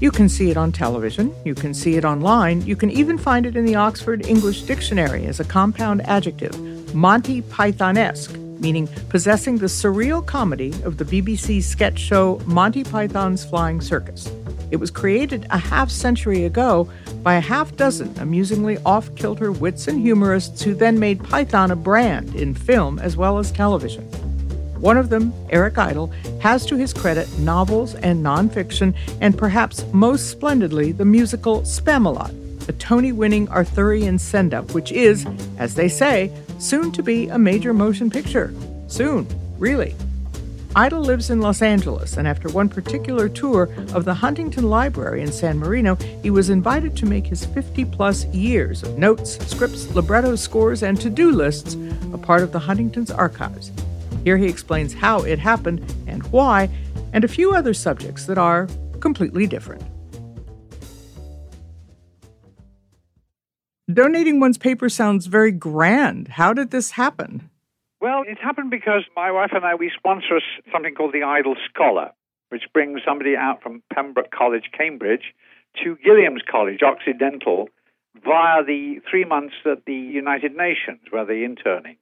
You can see it on television, you can see it online, you can even find it in the Oxford English Dictionary as a compound adjective, Monty Pythonesque, meaning possessing the surreal comedy of the BBC sketch show Monty Python's Flying Circus. It was created a half century ago by a half dozen amusingly off kilter wits and humorists who then made Python a brand in film as well as television. One of them, Eric Idle, has to his credit novels and nonfiction, and perhaps most splendidly, the musical Spamalot, a Tony winning Arthurian send up, which is, as they say, soon to be a major motion picture. Soon, really. Idle lives in Los Angeles, and after one particular tour of the Huntington Library in San Marino, he was invited to make his 50 plus years of notes, scripts, libretto scores, and to do lists a part of the Huntington's archives. Here he explains how it happened and why, and a few other subjects that are completely different. Donating one's paper sounds very grand. How did this happen? Well, it happened because my wife and I, we sponsor something called the Idle Scholar, which brings somebody out from Pembroke College, Cambridge, to Gilliam's College, Occidental, via the three months at the United Nations where they're interning.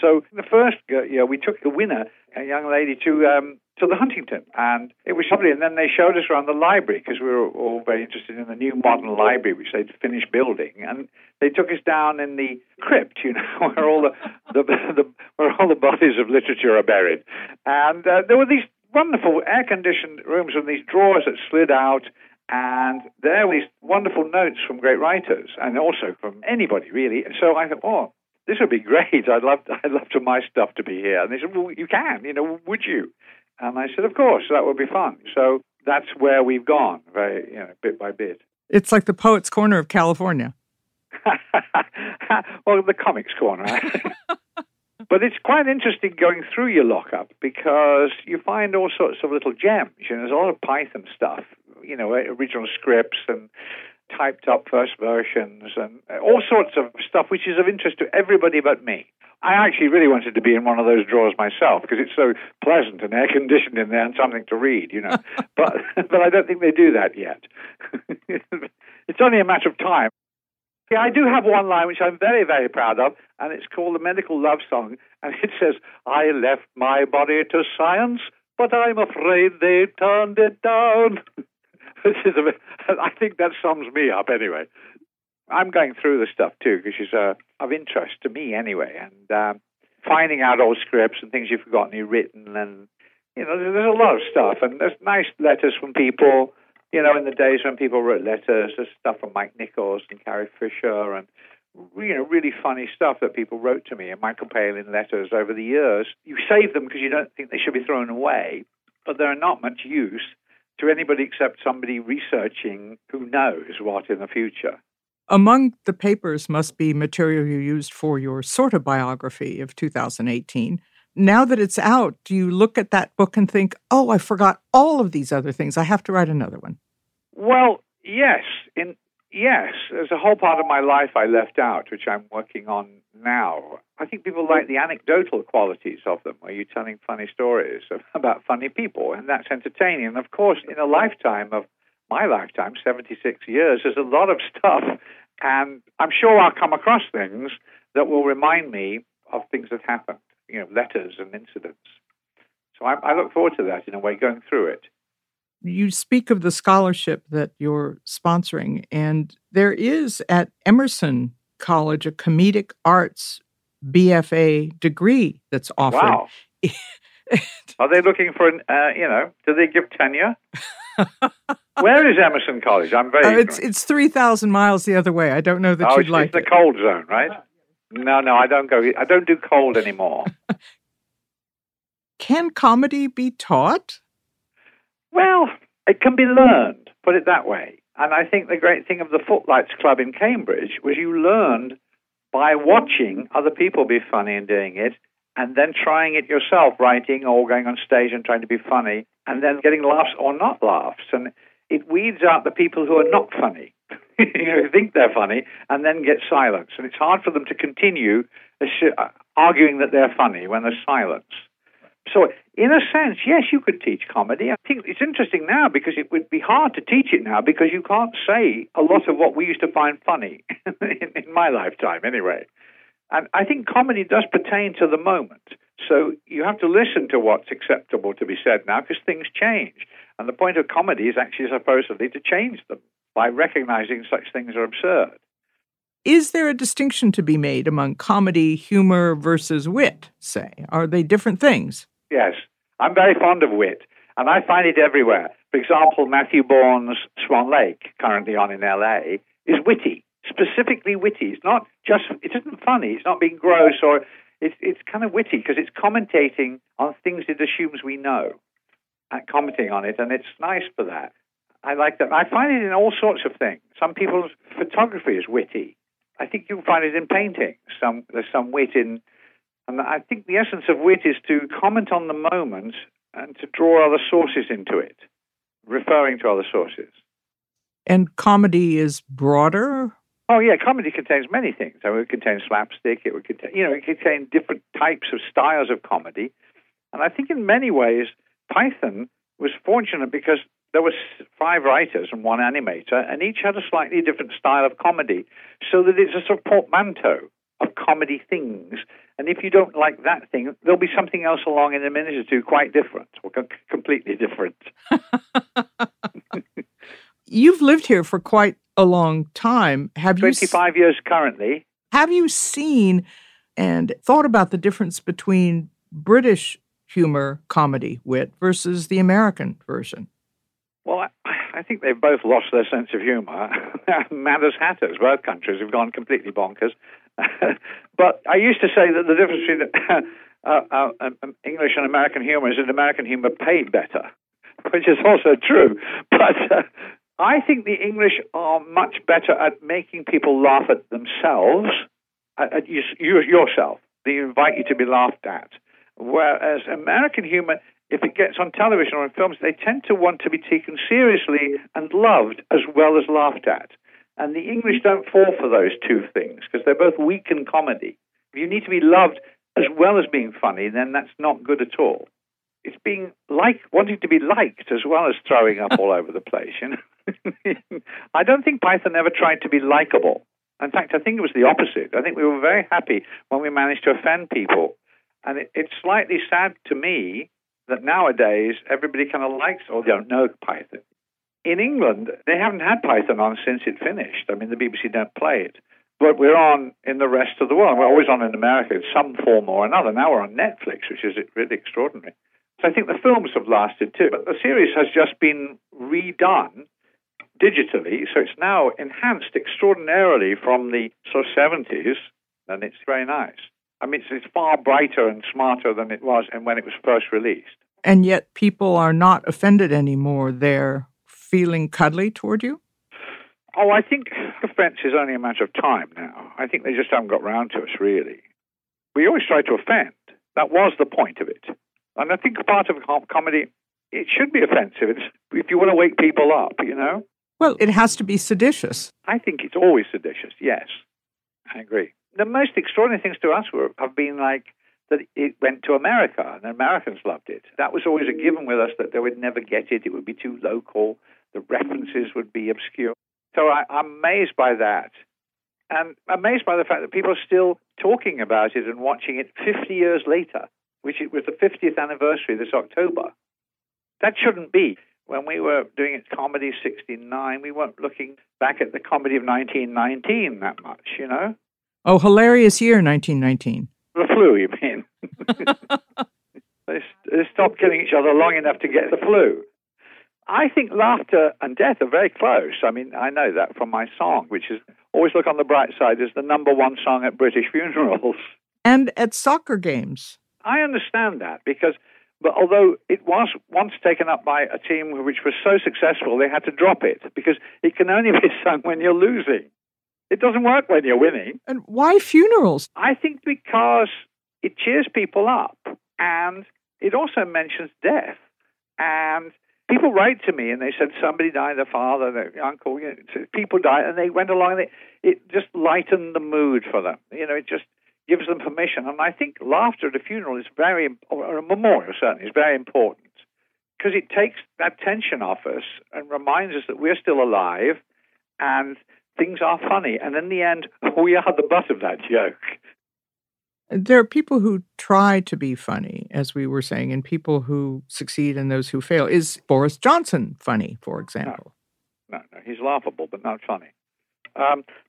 So the first year, we took the winner, a young lady, to um, to the Huntington, and it was lovely. And then they showed us around the library because we were all very interested in the new modern library, which they'd finished building. And they took us down in the crypt, you know, where all the, the, the where all the bodies of literature are buried. And uh, there were these wonderful air-conditioned rooms with these drawers that slid out. And there were these wonderful notes from great writers, and also from anybody really. And so I thought, oh, this would be great. I'd love, to, I'd love to my stuff to be here. And they said, well, you can. You know, would you? And I said, of course, that would be fun. So that's where we've gone, very, you know, bit by bit. It's like the Poets' Corner of California. well, the Comics Corner. but it's quite interesting going through your lockup because you find all sorts of little gems. You know, there's a lot of Python stuff, you know, eh, original scripts and typed up first versions and all sorts of stuff which is of interest to everybody but me. I actually really wanted to be in one of those drawers myself because it's so pleasant and air conditioned in there and something to read, you know. but but I don't think they do that yet. it's only a matter of time. Yeah, I do have one line which I'm very very proud of, and it's called the Medical Love Song, and it says, "I left my body to science, but I'm afraid they turned it down." Which is a, I think that sums me up anyway. I'm going through the stuff too because it's uh, of interest to me anyway, and um, finding out old scripts and things you've forgotten you've written, and you know, there's a lot of stuff, and there's nice letters from people. You know, in the days when people wrote letters, there's stuff from Mike Nichols and Carrie Fisher, and you know, really funny stuff that people wrote to me and Michael Palin letters over the years. You save them because you don't think they should be thrown away, but they're not much use to anybody except somebody researching who knows what in the future. Among the papers must be material you used for your sort of biography of 2018. Now that it's out, do you look at that book and think, oh, I forgot all of these other things. I have to write another one? Well, yes. In yes, there's a whole part of my life I left out, which I'm working on now. I think people like the anecdotal qualities of them, where you're telling funny stories about funny people, and that's entertaining. And of course, in a lifetime of my lifetime, 76 years, there's a lot of stuff. And I'm sure I'll come across things that will remind me of things that happened, you know, letters and incidents. So I, I look forward to that in a way, going through it. You speak of the scholarship that you're sponsoring, and there is at Emerson College a comedic arts BFA degree that's offered. Wow. Are they looking for an, uh, you know, do they give tenure? Where is Emerson College? I'm very. Uh, it's it's three thousand miles the other way. I don't know that oh, you'd like it's the cold zone, right? No, no, I don't go. I don't do cold anymore. can comedy be taught? Well, it can be learned. Put it that way. And I think the great thing of the Footlights Club in Cambridge was you learned by watching other people be funny and doing it, and then trying it yourself, writing or going on stage and trying to be funny, and then getting laughs or not laughs. And it weeds out the people who are not funny, you know, who think they're funny, and then get silence. And it's hard for them to continue uh, arguing that they're funny when there's silence. So, in a sense, yes, you could teach comedy. I think it's interesting now because it would be hard to teach it now because you can't say a lot of what we used to find funny in, in my lifetime, anyway. And I think comedy does pertain to the moment. So you have to listen to what's acceptable to be said now because things change. And the point of comedy is actually supposedly to change them by recognizing such things are absurd. Is there a distinction to be made among comedy, humor versus wit, say? Are they different things? Yes. I'm very fond of wit, and I find it everywhere. For example, Matthew Bourne's Swan Lake, currently on in LA, is witty, specifically witty. It's not just, it isn't funny, it's not being gross, or it's, it's kind of witty because it's commentating on things it assumes we know and commenting on it, and it's nice for that. I like that. I find it in all sorts of things. Some people's photography is witty. I think you'll find it in painting. Some there's some wit in, and I think the essence of wit is to comment on the moment and to draw other sources into it, referring to other sources. And comedy is broader. Oh yeah, comedy contains many things. I mean, it contains slapstick. It would contain, you know, it contains different types of styles of comedy, and I think in many ways Python was fortunate because there were five writers and one animator, and each had a slightly different style of comedy, so that it's a sort of portmanteau of comedy things. And if you don't like that thing, there'll be something else along in a minute or two, quite different or completely different. You've lived here for quite a long time. Have 25 you 25 years currently. Have you seen and thought about the difference between British humor, comedy, wit versus the American version? Well, I, I think they've both lost their sense of humor. Mad as hatters, both countries have gone completely bonkers. but I used to say that the difference between uh, uh, um, English and American humor is that American humor paid better, which is also true. But uh, I think the English are much better at making people laugh at themselves, at, at you, yourself. They invite you to be laughed at. Whereas American humor if it gets on television or in films, they tend to want to be taken seriously and loved as well as laughed at. And the English don't fall for those two things because they're both weak in comedy. If you need to be loved as well as being funny, then that's not good at all. It's being like wanting to be liked as well as throwing up all over the place. You know, I don't think Python ever tried to be likable. In fact, I think it was the opposite. I think we were very happy when we managed to offend people. And it, it's slightly sad to me that nowadays everybody kind of likes or don't know Python. In England, they haven't had Python on since it finished. I mean, the BBC don't play it. But we're on in the rest of the world. We're always on in America in some form or another. Now we're on Netflix, which is really extraordinary. So I think the films have lasted too. But the series has just been redone digitally, so it's now enhanced extraordinarily from the sort of 70s, and it's very nice. I mean, it's, it's far brighter and smarter than it was and when it was first released. And yet people are not offended anymore. They're feeling cuddly toward you? Oh, I think offense is only a matter of time now. I think they just haven't got round to us, really. We always try to offend. That was the point of it. And I think part of comedy, it should be offensive. It's, if you want to wake people up, you know? Well, it has to be seditious. I think it's always seditious, yes. I agree the most extraordinary things to us were, have been like that it went to America and the Americans loved it. That was always a given with us that they would never get it. It would be too local. The references would be obscure. So I, I'm amazed by that. And amazed by the fact that people are still talking about it and watching it 50 years later, which it was the 50th anniversary this October. That shouldn't be. When we were doing it comedy 69, we weren't looking back at the comedy of 1919 that much, you know? Oh, hilarious year, 1919. The flu, you mean? they, they stopped killing each other long enough to get the flu. I think laughter and death are very close. I mean, I know that from my song, which is Always Look on the Bright Side, is the number one song at British funerals. And at soccer games. I understand that because, but although it was once taken up by a team which was so successful, they had to drop it because it can only be sung when you're losing. It doesn't work when you're winning. And why funerals? I think because it cheers people up and it also mentions death. And people write to me and they said somebody died, their father, their uncle, you know, people died, and they went along. And they, it just lightened the mood for them. You know, it just gives them permission. And I think laughter at a funeral is very, or a memorial certainly, is very important because it takes that tension off us and reminds us that we're still alive and things are funny. And in the end, we are the butt of that joke. There are people who try to be funny, as we were saying, and people who succeed and those who fail. Is Boris Johnson funny, for example? No, no, no. he's laughable, but not funny. Um,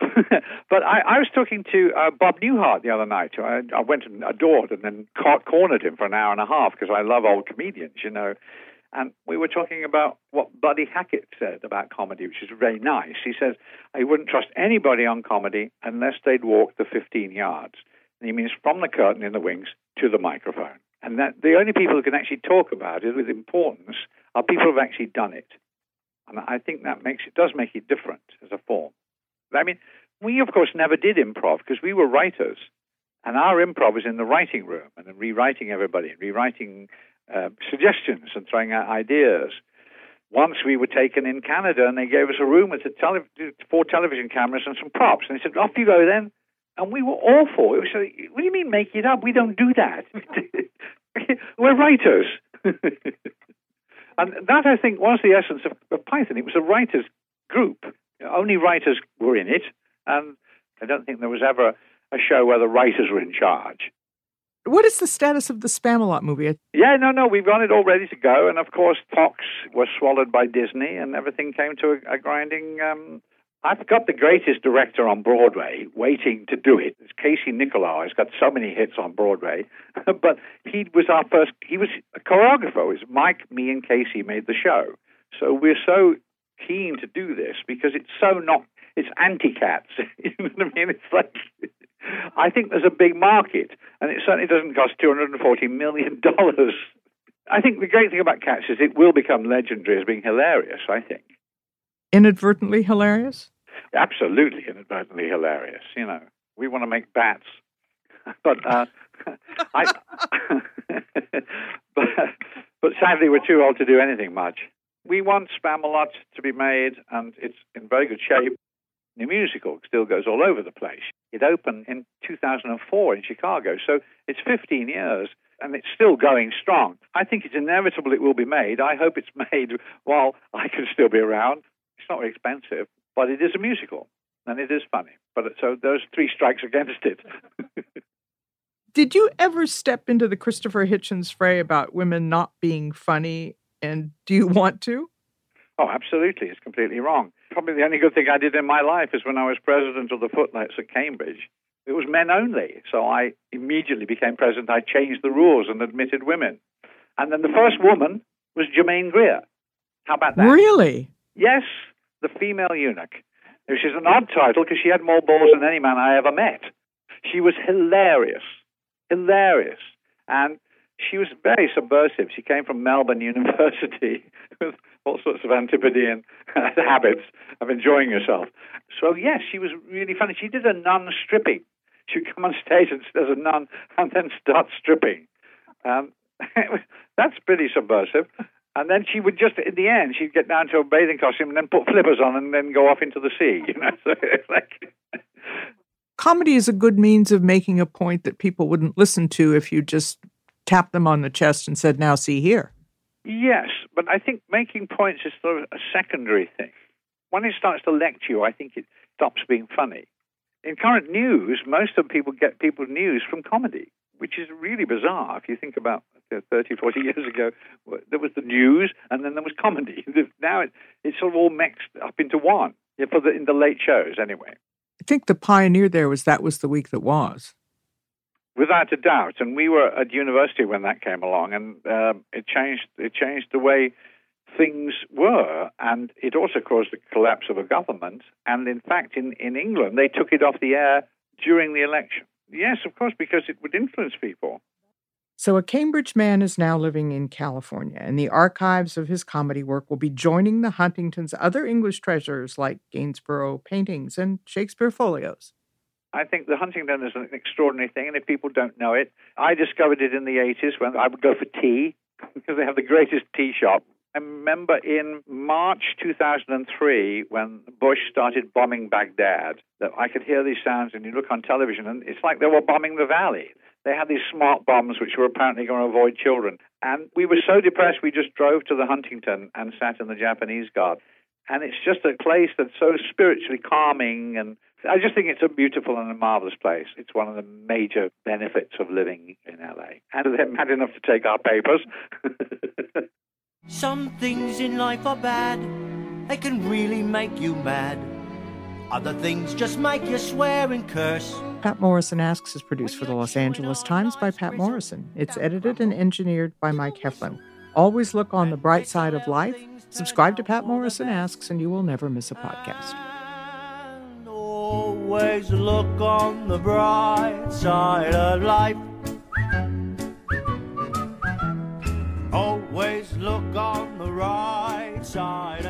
but I, I, was talking to uh, Bob Newhart the other night. I, I, went and adored and then cornered him for an hour and a half because I love old comedians, you know. And we were talking about what Buddy Hackett said about comedy, which is very nice. He says, I wouldn't trust anybody on comedy unless they'd walk the 15 yards. He means from the curtain in the wings to the microphone. And that the only people who can actually talk about it with importance are people who've actually done it. And I think that makes it does make it different as a form. I mean, we of course never did improv because we were writers, and our improv was in the writing room and then rewriting everybody, rewriting uh, suggestions and throwing out ideas. Once we were taken in Canada, and they gave us a room with tele- four television cameras and some props, and they said, "Off you go then." And we were awful. It was like, what do you mean make it up? We don't do that. we're writers. and that, I think, was the essence of, of Python. It was a writers' group only writers were in it, and I don't think there was ever a show where the writers were in charge. What is the status of the Spamalot movie? Yeah, no, no, we've got it all ready to go, and of course, Fox was swallowed by Disney, and everything came to a, a grinding. Um, I've got the greatest director on Broadway waiting to do it. It's Casey Nicholaw. He's got so many hits on Broadway, but he was our first. He was a choreographer. It was Mike, me, and Casey made the show. So we're so keen to do this because it's so not it's anti-cats. you know what I mean? It's like I think there's a big market, and it certainly doesn't cost two hundred and forty million dollars. I think the great thing about cats is it will become legendary as being hilarious. I think inadvertently hilarious. Absolutely inadvertently hilarious. You know, we want to make bats, but uh, I. but, but sadly, we're too old to do anything much. We want Spamalot to be made, and it's in very good shape. The musical still goes all over the place. It opened in 2004 in Chicago, so it's 15 years and it's still going strong. I think it's inevitable it will be made. I hope it's made while I can still be around. It's not very expensive, but it is a musical and it is funny. But so those three strikes against it. Did you ever step into the Christopher Hitchens fray about women not being funny and do you want to? Oh, absolutely. It's completely wrong. Probably the only good thing I did in my life is when I was president of the Footlights at Cambridge. It was men only. So I immediately became president. I changed the rules and admitted women. And then the first woman was Germaine Greer. How about that? Really? Yes, the female eunuch. Which is an odd title because she had more balls than any man I ever met. She was hilarious. Hilarious. And she was very subversive. She came from Melbourne University with all sorts of antipodean habits of enjoying herself. So, yes, she was really funny. She did a nun stripping. She would come on stage as a nun and then start stripping. Um, that's pretty subversive. And then she would just, in the end, she'd get down to a bathing costume and then put flippers on and then go off into the sea. You know, so it's like. Comedy is a good means of making a point that people wouldn't listen to if you just tapped them on the chest and said, now see here. Yes, but I think making points is sort of a secondary thing. When it starts to lecture you, I think it stops being funny. In current news, most of people get people's news from comedy, which is really bizarre if you think about 30, 40 years ago. There was the news and then there was comedy. Now it, it's sort of all mixed up into one, for the, in the late shows anyway. I think the pioneer there was that was the week that was. Without a doubt, and we were at university when that came along, and uh, it changed. It changed the way things were, and it also caused the collapse of a government. And in fact, in, in England, they took it off the air during the election. Yes, of course, because it would influence people. So, a Cambridge man is now living in California, and the archives of his comedy work will be joining the Huntingtons' other English treasures like Gainsborough paintings and Shakespeare folios. I think the Huntington is an extraordinary thing, and if people don't know it, I discovered it in the 80s when I would go for tea because they have the greatest tea shop I remember in March 2003 when Bush started bombing Baghdad that I could hear these sounds and you look on television and it's like they were bombing the valley. They had these smart bombs which were apparently going to avoid children. And we were so depressed we just drove to the Huntington and sat in the Japanese garden. And it's just a place that's so spiritually calming and I just think it's a beautiful and a marvelous place. It's one of the major benefits of living in LA. And they're mad enough to take our papers. Some things in life are bad, they can really make you mad. Other things just make you swear and curse. Patt Morrison Asks is produced for the Los Angeles Times by Patt Morrison. It's edited and engineered by Mike Heflin. Always look on the bright side of life. Subscribe to Patt Morrison Asks, and you will never miss a podcast. Always look on the bright side of life. Always look on the right side